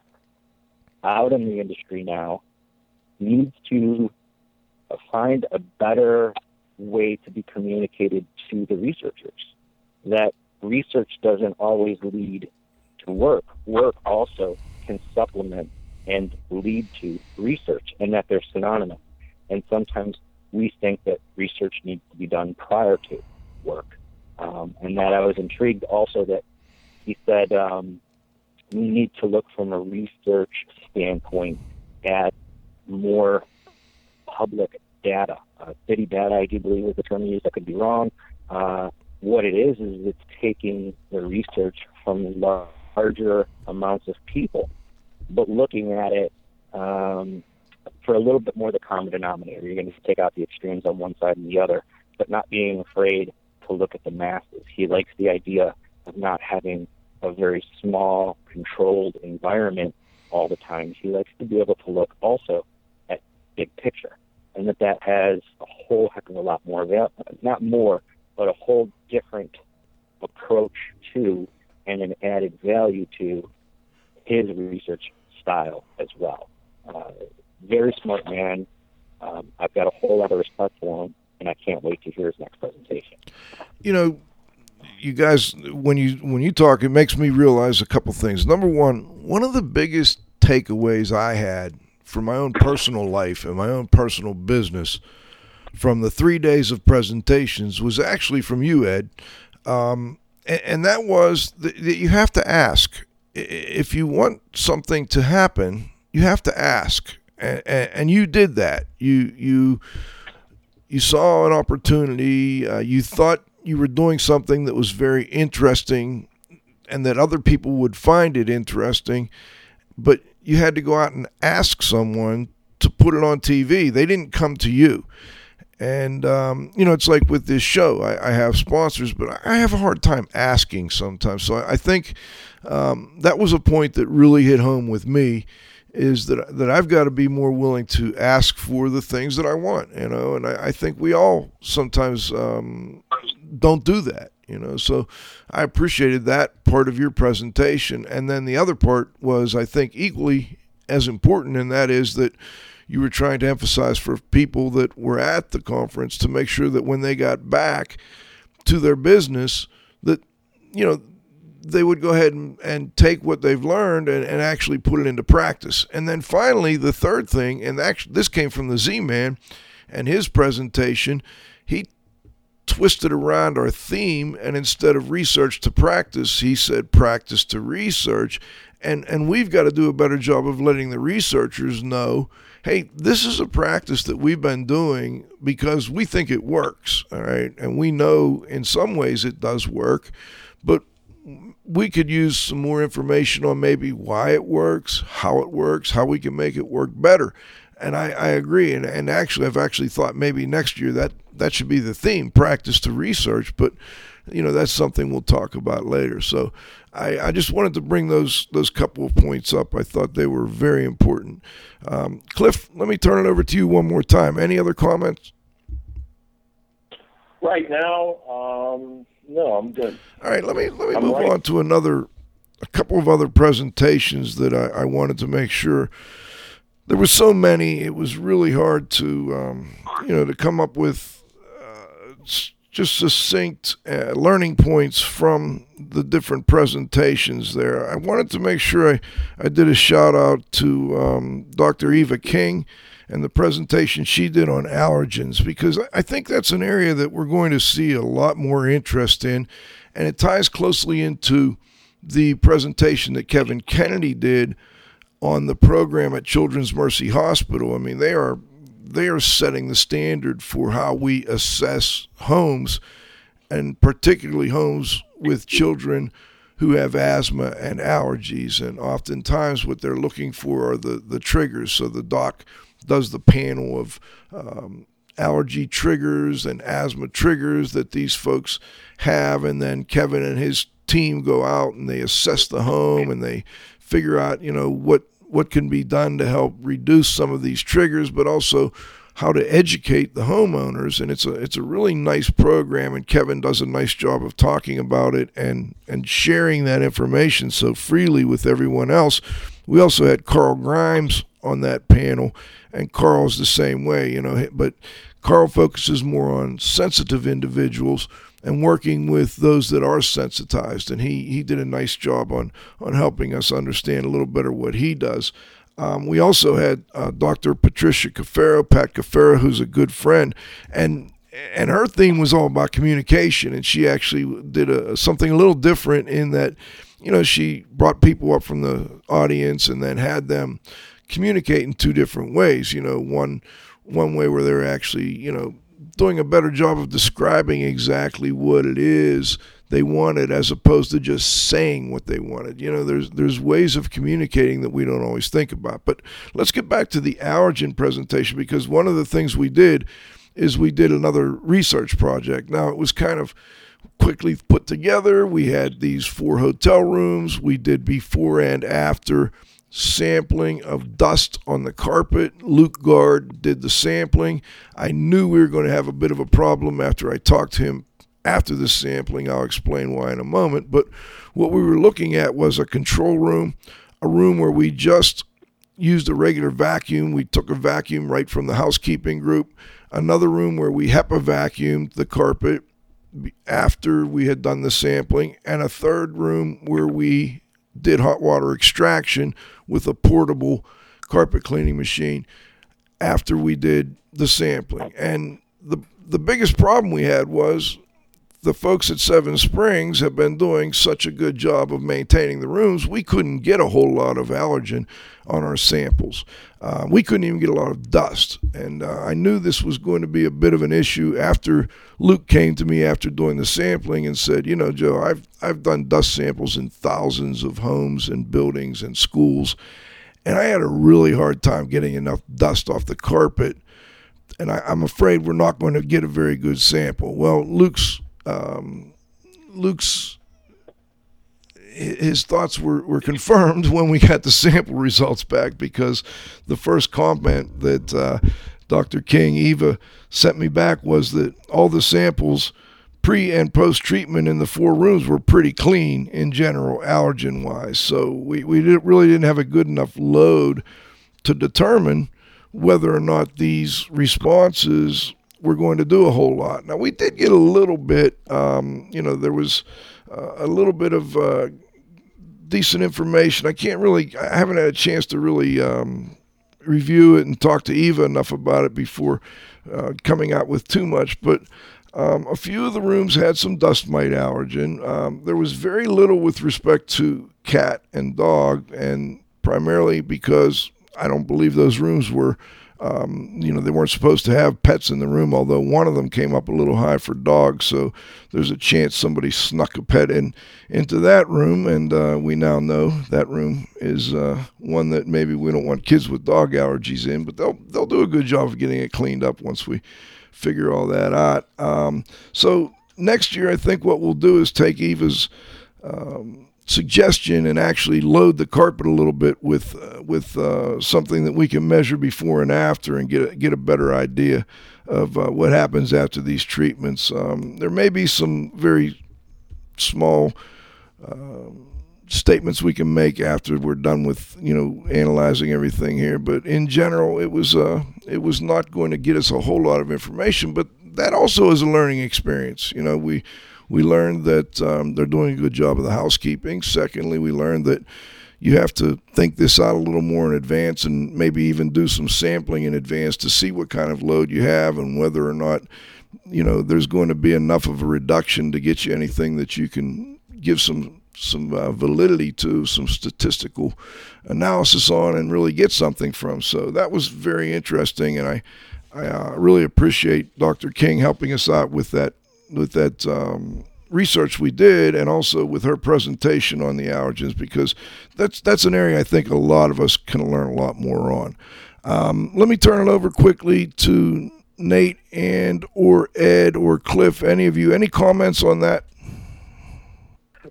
out in the industry now needs to find a better way to be communicated to the researchers. That research doesn't always lead to work. Work also can supplement and lead to research, and that they're synonymous. And sometimes we think that research needs to be done prior to work. Um, and that I was intrigued also that he said um, we need to look from a research standpoint at more public data. Uh, city data, I do believe, is the term used. I could be wrong. Uh, what it is is it's taking the research from larger amounts of people, but looking at it um, for a little bit more the common denominator. You're going to take out the extremes on one side and the other, but not being afraid to look at the masses. He likes the idea of not having a very small, controlled environment all the time. He likes to be able to look also at big picture and that that has a whole heck of a lot more, not more, but a whole different approach to and an added value to his research style as well. Uh, very smart man. Um, I've got a whole lot of respect for him, and I can't wait to hear his next presentation. You know, you guys, when you when you talk, it makes me realize a couple things. Number one, one of the biggest takeaways I had from my own personal life and my own personal business from the three days of presentations was actually from you, Ed. Um, and, and, that was that you have to ask. If you want something to happen, you have to ask. And, you did that. You, you, you saw an opportunity. Uh, you thought you were doing something that was very interesting and that other people would find it interesting. But you had to go out and ask someone to put it on TV. They didn't come to you. And, um, you know, it's like with this show, I, I, have sponsors, but I have a hard time asking sometimes. So I, I think um, that was a point that really hit home with me is that, that I've got to be more willing to ask for the things that I want, you know, and I, I think we all sometimes um, don't do that you know? So i appreciated that part of your presentation. And then the other part was i think equally as important and that is that you were trying to emphasize for people that were at the conference to make sure that when they got back to their business that you know they would go ahead and, and take what they've learned and, and actually put it into practice. And then finally the third thing and actually this came from the z-man and his presentation twisted around our theme and instead of research to practice he said practice to research. And and we've got to do a better job of letting the researchers know hey this is a practice that we've been doing because we think it works all right? And we know in some ways it does work but we could use some more information on maybe why it works how it works how we can make it work better. And I, I agree. And, and actually, I've actually thought maybe next year that that should be the theme: practice to research. But you know, that's something we'll talk about later. So I, I just wanted to bring those those couple of points up. I thought they were very important. Um, Cliff, let me turn it over to you one more time. Any other comments? Right now, um, no, I'm good. All right, let me let me I'm move right. on to another, a couple of other presentations that I, I wanted to make sure. There were so many; it was really hard to, um, you know, to come up with just succinct uh, learning points from the different presentations. There, I wanted to make sure I, I did a shout out to um, Dr. Eva King and the presentation she did on allergens because I- I think that's an area that we're going to see a lot more interest in, and it ties closely into the presentation that Kevin Kennedy did on the program at Children's Mercy Hospital. I mean, they are they are setting the standard for how we assess homes, and particularly homes with children who have asthma and allergies. And oftentimes, what they're looking for are the the triggers. So the doc does the panel of um, allergy triggers and asthma triggers that these folks have, and then Kevin and his team go out and they assess the home and they figure out, you know, what what can be done to help reduce some of these triggers, but also how to educate the homeowners. And it's a it's a really nice program, and Kevin does a nice job of talking about it and and sharing that information so freely with everyone else. We also had Carl Grimes on that panel, and Carl's the same way, you know, but Carl focuses more on sensitive individuals and working with those that are sensitized. And he, he did a nice job on, on helping us understand a little better what he does. Um, we also had uh, Dr. Patricia Cafaro, Pat Cafaro, who's a good friend, and and her theme was all about communication. And she actually did a, something a little different in that, you know, she brought people up from the audience and then had them communicate in two different ways. You know, one one way where they're actually, you know, doing a better job of describing exactly what it is they wanted as opposed to just saying what they wanted. You know, there's there's ways of communicating that we don't always think about. But let's get back to the allergen presentation because one of the things we did is we did another research project. Now it was kind of quickly put together. We had these four hotel rooms. We did before and after sampling of dust on the carpet. Luke Guard did the sampling. I knew we were going to have a bit of a problem after I talked to him after the sampling. I'll explain why in a moment. But what we were looking at was a control room, a room where we just used a regular vacuum. We took a vacuum right from the housekeeping group. Another room where we HEPA vacuumed the carpet after we had done the sampling, and a third room where we did hot water extraction with a portable carpet cleaning machine after we did the sampling. And the the biggest problem we had was the folks at Seven Springs have been doing such a good job of maintaining the rooms, we couldn't get a whole lot of allergen on our samples. Uh, we couldn't even get a lot of dust. And uh, I knew this was going to be a bit of an issue after Luke came to me after doing the sampling and said, You know, Joe, I've, I've done dust samples in thousands of homes and buildings and schools, and I had a really hard time getting enough dust off the carpet. And I, I'm afraid we're not going to get a very good sample. Well, Luke's um, Luke's his thoughts were, were confirmed (laughs) when we got the sample results back because the first comment that uh, Dr. King Eva sent me back was that all the samples pre and post treatment in the four rooms were pretty clean in general allergen wise so we, we didn't, really didn't have a good enough load to determine whether or not these responses were going to do a whole lot. Now we did get a little bit, um, you know, there was uh, a little bit of uh, decent information. I can't really, I haven't had a chance to really um, review it and talk to Eva enough about it before uh, coming out with too much, but. Um, a few of the rooms had some dust mite allergen. Um, there was very little with respect to cat and dog, and primarily because I don't believe those rooms were Um, you know, they weren't supposed to have pets in the room, although one of them came up a little high for dogs. So there's a chance somebody snuck a pet in into that room, and uh, we now know that room is uh, one that maybe we don't want kids with dog allergies in, but they'll they'll do a good job of getting it cleaned up once we figure all that out. Um, so next year, I think what we'll do is take Eva's. Um, suggestion and actually load the carpet a little bit with uh, with uh, something that we can measure before and after and get a, get a better idea of uh, what happens after these treatments. Um, there may be some very small um, statements we can make after we're done with you know analyzing everything here, but in general, it was uh, it was not going to get us a whole lot of information, but that also is a learning experience. You know, we we learned that um, they're doing a good job of the housekeeping. Secondly, we learned that you have to think this out a little more in advance and maybe even do some sampling in advance to see what kind of load you have and whether or not you know there's going to be enough of a reduction to get you anything that you can give some some uh, validity to some statistical analysis on and really get something from so that was very interesting and i i uh, really appreciate dr king helping us out with that with that um, research we did, and also with her presentation on the allergens, because that's that's an area I think a lot of us can learn a lot more on. Um, let me turn it over quickly to Nate and or Ed or Cliff. Any of you? Any comments on that?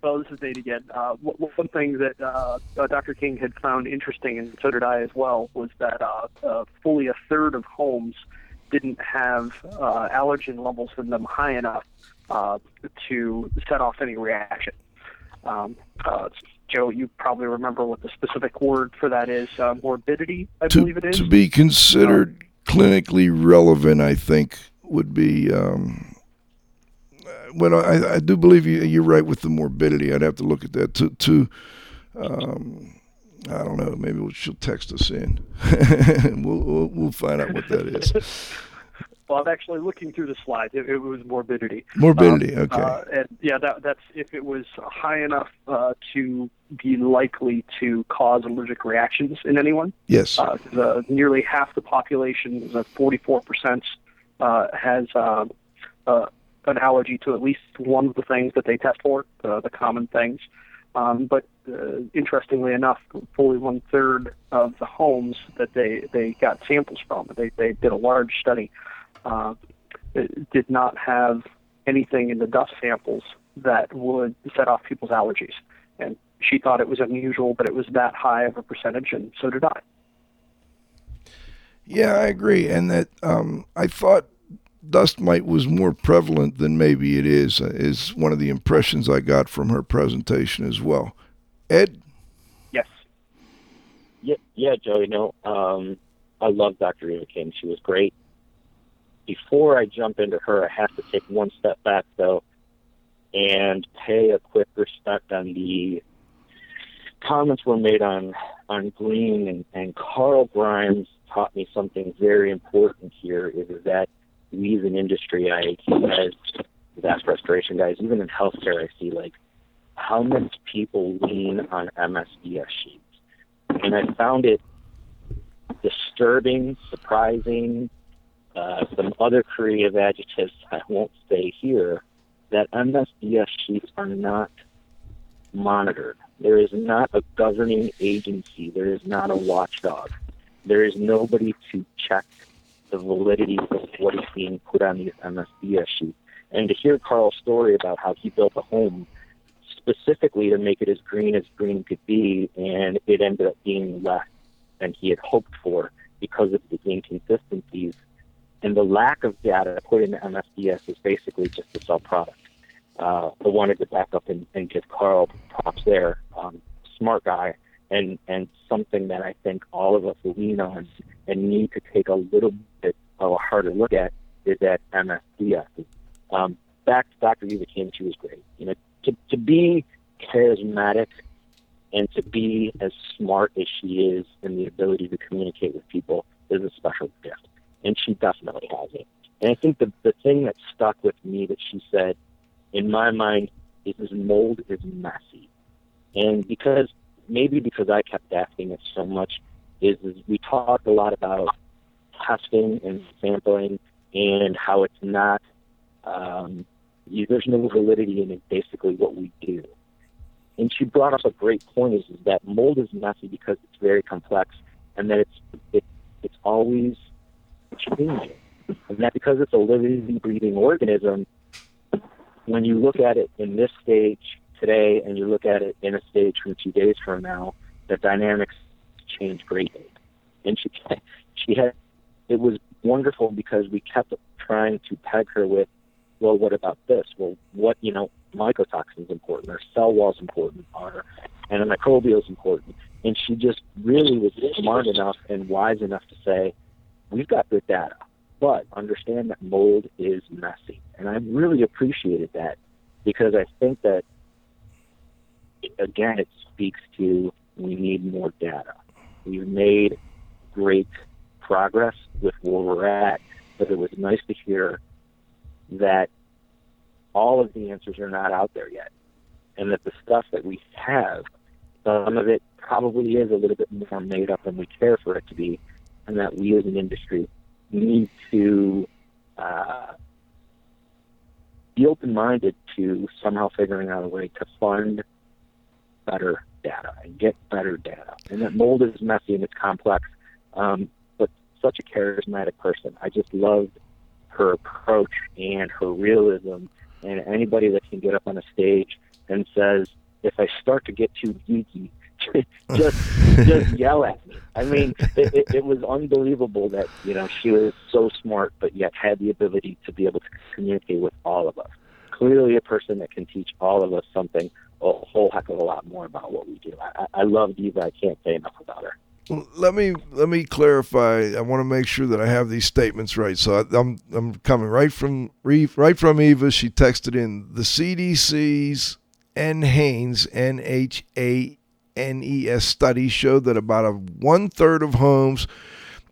Well, this is Nate again. Uh, one thing that uh, uh Dr. King had found interesting, and so did I as well, was that uh, uh, fully a third of homes didn't have uh, allergen levels in them high enough uh, to set off any reaction. Um, uh, Joe, you probably remember what the specific word for that is. Uh, morbidity, I to, believe it is. To be considered clinically relevant, I think would be. Um, well, I, I do believe you, you're right with the morbidity. I'd have to look at that. To, to um, I don't know. Maybe she'll text us in. (laughs) we'll, we'll, we'll find out what that is. (laughs) Well, I'm actually looking through the slides. It, it was morbidity. Morbidity, um, okay. Uh, and yeah, that, that's if it was high enough uh, to be likely to cause allergic reactions in anyone. Yes. Uh, the, nearly half the population, the 44%, uh, has uh, uh, an allergy to at least one of the things that they test for, uh, the common things. Um, but uh, interestingly enough, fully one third of the homes that they, they got samples from, they, they did a large study, uh, did not have anything in the dust samples that would set off people's allergies. And she thought it was unusual, but it was that high of a percentage, and so did I. Yeah, I agree. And that um, I thought dust mite was more prevalent than maybe it is, is one of the impressions I got from her presentation as well. Ed? Yes. Yeah, yeah Joe, you know, um, I love Dr. Eva King. She was great. Before I jump into her, I have to take one step back, though, and pay a quick respect on the comments were made on on green and, and Carl Grimes taught me something very important here is that we as an industry, I as vast restoration guys, even in healthcare, I see like how many people lean on MSDS sheets, and I found it disturbing, surprising, uh, some other creative adjectives I won't say here, that MSDS sheets are not monitored. There is not a governing agency. There is not a watchdog. There is nobody to check the validity of what is being put on these MSDS sheets. And to hear Carl's story about how he built a home specifically to make it as green as green could be, and it ended up being less than he had hoped for because of the inconsistencies and the lack of data put into MSDS is basically just to sell product. Uh, I wanted to back up and, and give Carl props there. Um, smart guy, and and something that I think all of us lean on and need to take a little bit of a harder look at is that MSDS. Um, back to Dr. Eva King, she was great. You know, to, to be charismatic and to be as smart as she is and the ability to communicate with people is a special gift. And she definitely has it. And I think the, the thing that stuck with me that she said, in my mind, is this mold is messy. And because maybe because I kept asking it so much, is, is we talked a lot about testing and sampling and how it's not um, you, there's no validity in basically what we do. And she brought up a great point: is, is that mold is messy because it's very complex, and that it's it, it's always changing, and that because it's a living, breathing organism, when you look at it in this stage today, and you look at it in a stage from two days from now, the dynamics change greatly. And she (laughs) she had it was wonderful because we kept trying to peg her with well, what about this? Well, what, you know, mycotoxins is important, or cell walls important, or antimicrobial is important. And she just really was smart enough and wise enough to say, we've got good data, but understand that mold is messy. And I really appreciated that because I think that, again, it speaks to we need more data. We've made great progress with where we're at, but it was nice to hear that all of the answers are not out there yet, and that the stuff that we have, some of it probably is a little bit more made up than we care for it to be, and that we as an industry need to uh, be open-minded to somehow figuring out a way to fund better data and get better data. And that mold is messy and it's complex, um, but such a charismatic person. I just loved her approach and her realism. And anybody that can get up on a stage and says, "If I start to get too geeky, (laughs) just just (laughs) yell at me." I mean, it, it, it was unbelievable that you know she was so smart, but yet had the ability to be able to communicate with all of us. Clearly, a person that can teach all of us something a whole heck of a lot more about what we do. I, I love Diva. I can't say enough about her let me let me clarify. I want to make sure that I have these statements right. So I, am I'm, I'm coming right from right from Eva. She texted in the CDC's NHANES N H A N E S study showed that about a one third of homes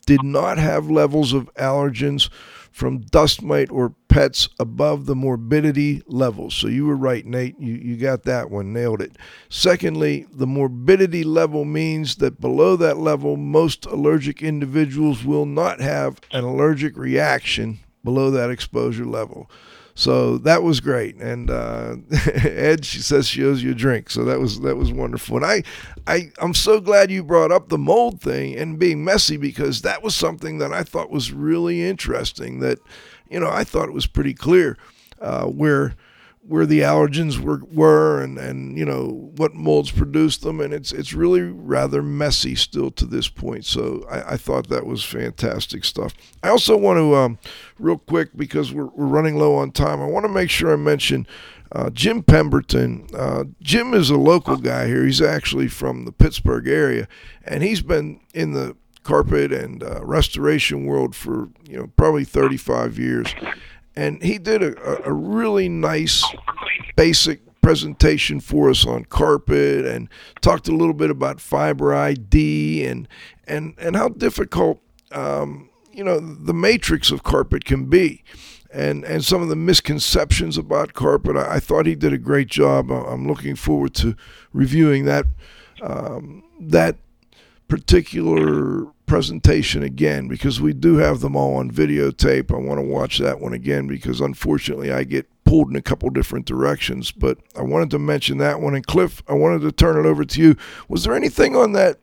did not have levels of allergens from dust mite or pets above the morbidity level. So you were right, Nate. You, you got that one, nailed it. Secondly, the morbidity level means that below that level, most allergic individuals will not have an allergic reaction below that exposure level. So that was great. And uh, (laughs) Ed, she says she owes you a drink. So that was that was wonderful. And I, I I'm so glad you brought up the mold thing and being messy because that was something that I thought was really interesting. That you know I thought it was pretty clear uh, where where the allergens were, were and, and you know what molds produced them. And it's it's really rather messy still to this point. So I, I thought that was fantastic stuff. I also want to um, real quick because we're, we're running low on time I want to make sure I mention uh, Jim Pemberton. Uh, Jim is a local guy here. He's actually from the Pittsburgh area. And he's been in the carpet and uh, restoration world for you know probably 35 years and he did a, a really nice basic presentation for us on carpet and talked a little bit about fiber ID and and and how difficult um, you know the matrix of carpet can be. And, and some of the misconceptions about carpet. I, I thought he did a great job. I'm looking forward to reviewing that um, that particular presentation again because we do have them all on videotape. I want to watch that one again because unfortunately I get pulled in a couple different directions. But I wanted to mention that one. And Cliff, I wanted to turn it over to you. Was there anything on that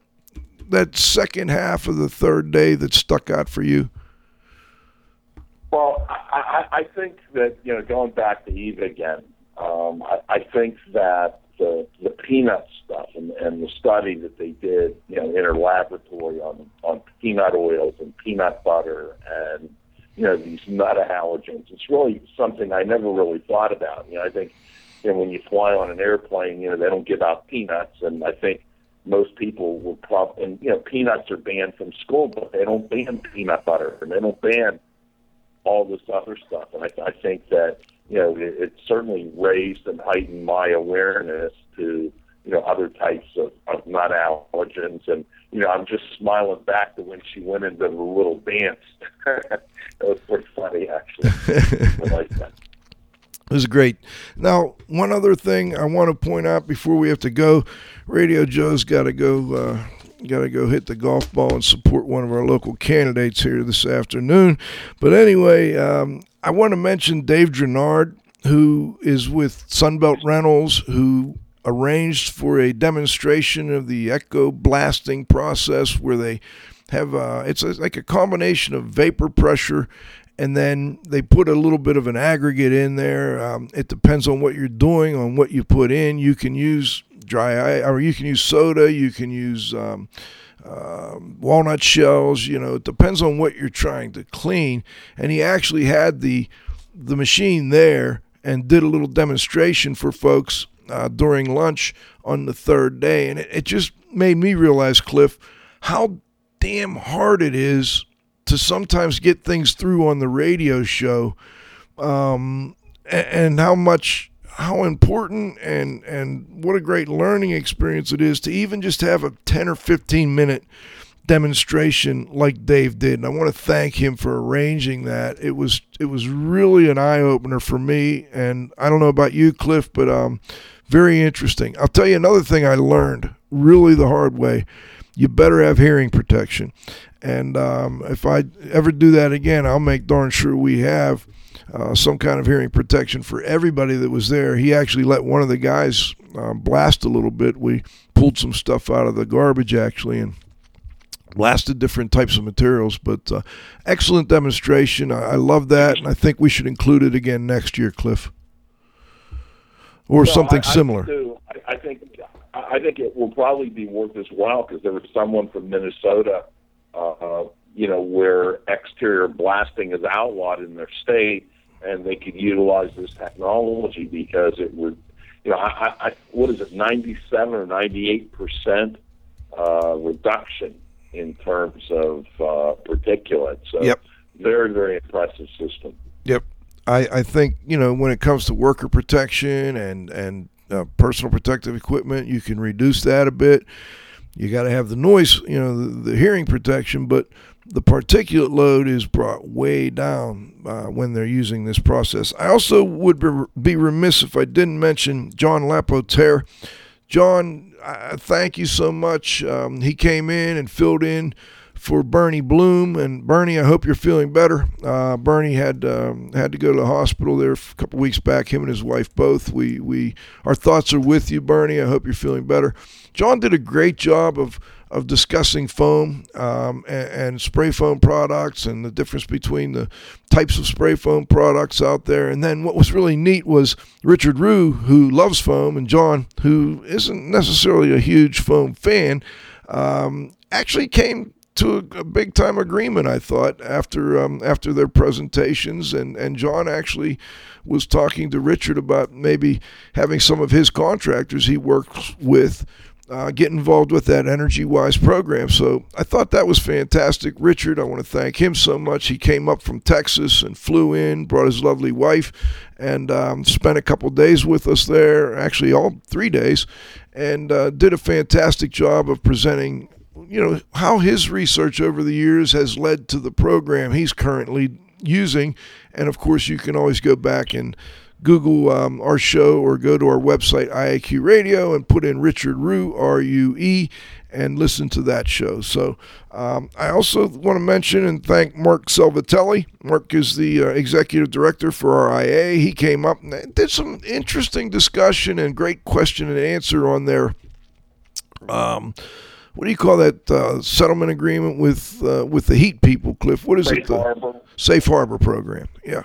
that second half of the third day that stuck out for you? Well, I, I think that you know, going back to Eve again, um, I, I think that the the peanut stuff and, and the study that they did, you know, in her laboratory on on peanut oils and peanut butter and you know these nut allergens. It's really something I never really thought about. You know, I think you know when you fly on an airplane, you know they don't give out peanuts, and I think most people will probably and you know peanuts are banned from school, but they don't ban peanut butter and they don't ban all this other stuff. And I, I think that you know, it, it certainly raised and heightened my awareness to, you know, other types of, of nut allergens. And, you know, I'm just smiling back to when she went into the little dance. (laughs) that was pretty funny, actually. I like that. (laughs) It was great. Now, one other thing I want to point out before we have to go, Radio Joe's got to go uh, Got to go hit the golf ball and support one of our local candidates here this afternoon. But anyway, um, I want to mention Dave Drenard, who is with Sunbelt Rentals, who arranged for a demonstration of the echo blasting process where they have uh, it's like a combination of vapor pressure and then they put a little bit of an aggregate in there. Um, it depends on what you're doing, on what you put in. You can use dry or you can use soda. You can use um, uh, walnut shells. You know, it depends on what you're trying to clean. And he actually had the the machine there and did a little demonstration for folks uh, during lunch on the third day, and it, it just made me realize, Cliff, how damn hard it is to sometimes get things through on the radio show, um, and, and how much how important and and what a great learning experience it is to even just have a 10 or 15 minute demonstration like Dave did. And I want to thank him for arranging that. It was it was really an eye opener for me and I don't know about you Cliff, but um very interesting. I'll tell you another thing I learned really the hard way. You better have hearing protection. And um, if I ever do that again, I'll make darn sure we have uh, some kind of hearing protection for everybody that was there. He actually let one of the guys uh, blast a little bit. We pulled some stuff out of the garbage actually and blasted different types of materials. But uh, excellent demonstration. I, I love that, and I think we should include it again next year, Cliff, or No, something I, I similar. do. I, think I think it will probably be worth his while because there was someone from Minnesota, uh, you know, where exterior blasting is outlawed in their state, and they could utilize this technology because it would, you know, I, I, what is it, ninety-seven or ninety-eight percent uh, reduction in terms of uh, particulate. So, Yep. very very impressive system. Yep. I, I think, you know, when it comes to worker protection and, and uh, personal protective equipment, you can reduce that a bit. You got to have the noise, you know, the, the hearing protection, but the particulate load is brought way down uh, when they're using this process. I also would be- remiss if I didn't mention John Lapotaire. John, I thank you so much. Um, he came in and filled in for Bernie Bloom, and Bernie, I hope you're feeling better. Uh, Bernie had um, had to go to the hospital there a couple weeks back. Him and his wife both. We we our thoughts are with you, Bernie. I hope you're feeling better. John did a great job of of discussing foam um, and, and spray foam products and the difference between the types of spray foam products out there. And then what was really neat was Richard Rue, who loves foam, and John, who isn't necessarily a huge foam fan, um, actually came to a, big time agreement. I thought after um, after their presentations, and and John actually was talking to Richard about maybe having some of his contractors he works with uh, get involved with that Energy Wise program. So I thought that was fantastic. Richard, I want to thank him so much. He came up from Texas and flew in, brought his lovely wife, and um, spent a couple days with us there, actually, all three days, and uh, did a fantastic job of presenting. You know how his research over the years has led to the program he's currently using, and of course you can always go back and Google um, our show or go to our website, IAQ Radio, and put in Richard Rue, R U E, and listen to that show. So um, I also want to mention and thank Mark Salvatelli. Mark is the uh, executive director for our IA. He came up and did some interesting discussion and great question and answer on their. Um, what do you call that uh, settlement agreement with uh, with the heat people, Cliff? What is Safe it? The harbor. Safe Harbor program. Yeah.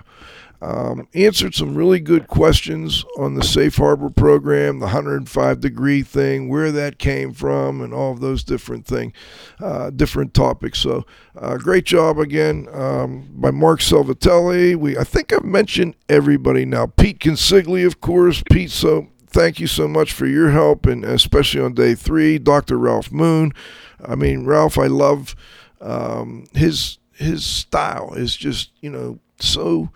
Um, answered some really good questions on the Safe Harbor program, the 105 degree thing, where that came from, and all of those different thing, uh, different topics. So, uh, great job again um, by Mark Salvatelli. We, I think I've mentioned everybody now. Pete Consigli, of course. Pete, so thank you so much for your help, and especially on day three, Dr. Ralph Moon. I mean, Ralph, I love um, his his style is just you know so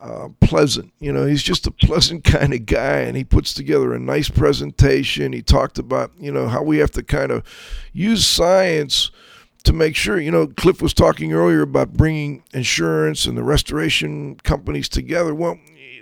uh, pleasant. You know, he's just a pleasant (laughs) kind of guy, and he puts together a nice presentation. He talked about you know how we have to kind of use science to make sure. You know, Cliff was talking earlier about bringing insurance and the restoration companies together. Well,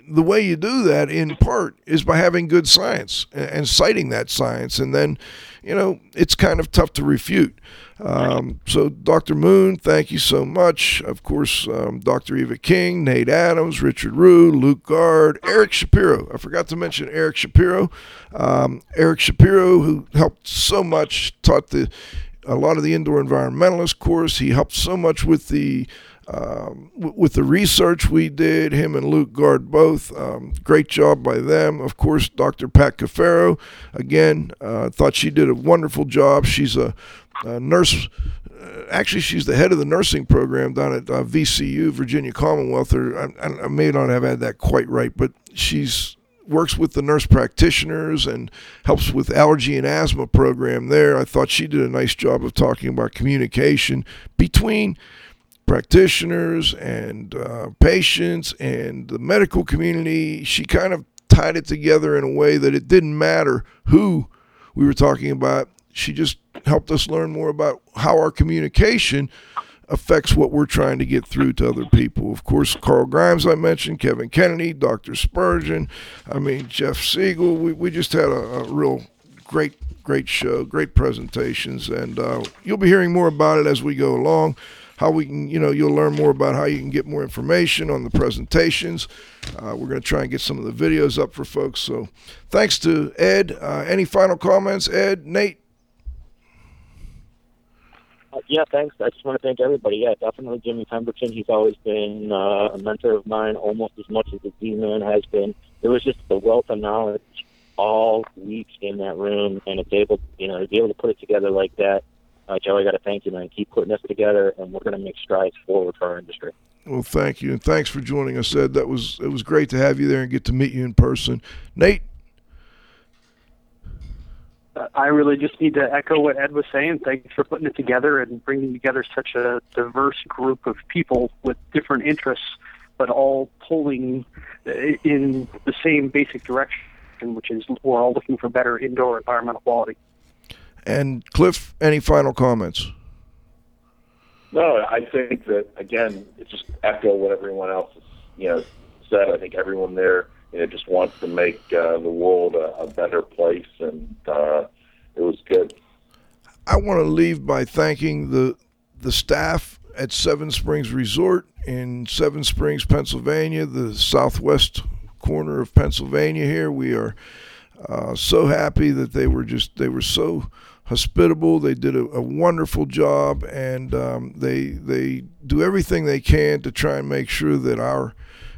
the way you do that, in part, is by having good science and, citing that science, and then, you know, it's kind of tough to refute. Um, so, Dr. Moon, thank you so much. Of course, um, Dr. Eva King, Nate Adams, Richard Rue, Luke Guard, Eric Shapiro. I forgot to mention Eric Shapiro. Um, Eric Shapiro, who helped so much, taught the a lot of the indoor environmentalist course. He helped so much with the um, w- with the research we did, him and Luke Guard both, um, great job by them. Of course, Dr. Pat Cafaro, again, uh, thought she did a wonderful job. She's a, a nurse. Uh, actually, she's the head of the nursing program down at uh, VCU, Virginia Commonwealth. Or I, I may not have had that quite right, but she's works with the nurse practitioners and helps with allergy and asthma program there. I thought she did a nice job of talking about communication between practitioners and uh, patients and the medical community. She kind of tied it together in a way that it didn't matter who we were talking about. She just helped us learn more about how our communication affects what we're trying to get through to other people. Of course, Carl Grimes, I mentioned, Kevin Kennedy, Dr. Spurgeon, I mean, Jeff Siegel. We, we just had a, a real great, great show, great presentations, and uh, you'll be hearing more about it as we go along. How we can, you know, you'll learn more about how you can get more information on the presentations. Uh, we're going to try and get some of the videos up for folks. So, thanks to Ed. Uh, any final comments, Ed, Nate? Uh, yeah, thanks. I just want to thank everybody. Yeah, definitely Jimmy Pemberton. He's always been uh, a mentor of mine almost as much as the D-Man has been. It was just the wealth of knowledge all week in that room, and it's able, you know, to be able to put it together like that. Uh, Joe, I got to thank you, man. Keep putting this together, and we're going to make strides forward for our industry. Well, thank you, and thanks for joining us, Ed. That was it was great to have you there and get to meet you in person. Nate, I really just need to echo what Ed was saying. Thanks for putting it together and bringing together such a diverse group of people with different interests, but all pulling in the same basic direction, which is we're all looking for better indoor environmental quality. And Cliff, any final comments? No, I think that again, it just echo what everyone else, you know, said. I think everyone there you know, just wants to make uh, the world a, a, better place, and uh, it was good. I want to leave by thanking the the staff at Seven Springs Resort in Seven Springs, Pennsylvania, the southwest corner of Pennsylvania. Here, we are uh, so happy that they were just they were so hospitable. They did a, a wonderful job, and um, they they do everything they can to try and make sure that our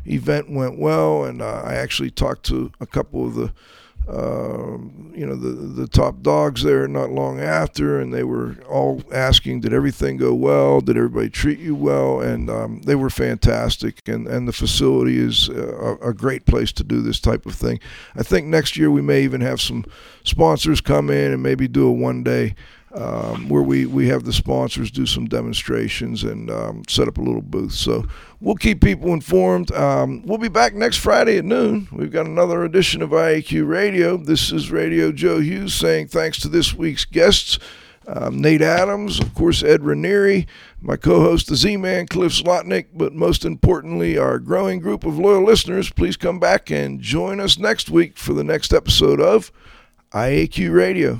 event went well, and uh, I actually talked to a couple of the, uh, you know, the the top dogs there not long after, and they were all asking, "Did everything go well? Did everybody treat you well?" And um, they were fantastic, and and the facility is a, a, great place to do this type of thing. I think next year we may even have some sponsors come in and maybe do a one day um, where we, we have the sponsors do some demonstrations and um, set up a little booth. So we'll keep people informed. Um, we'll be back next Friday at noon. We've got another edition of IAQ Radio. This is Radio Joe Hughes saying thanks to this week's guests. Um, Nate Adams, of course, Ed Ranieri, my co host, the Z Man, Cliff Zlotnik, but most importantly, our growing group of loyal listeners. Please come back and join us next week for the next episode of IAQ Radio.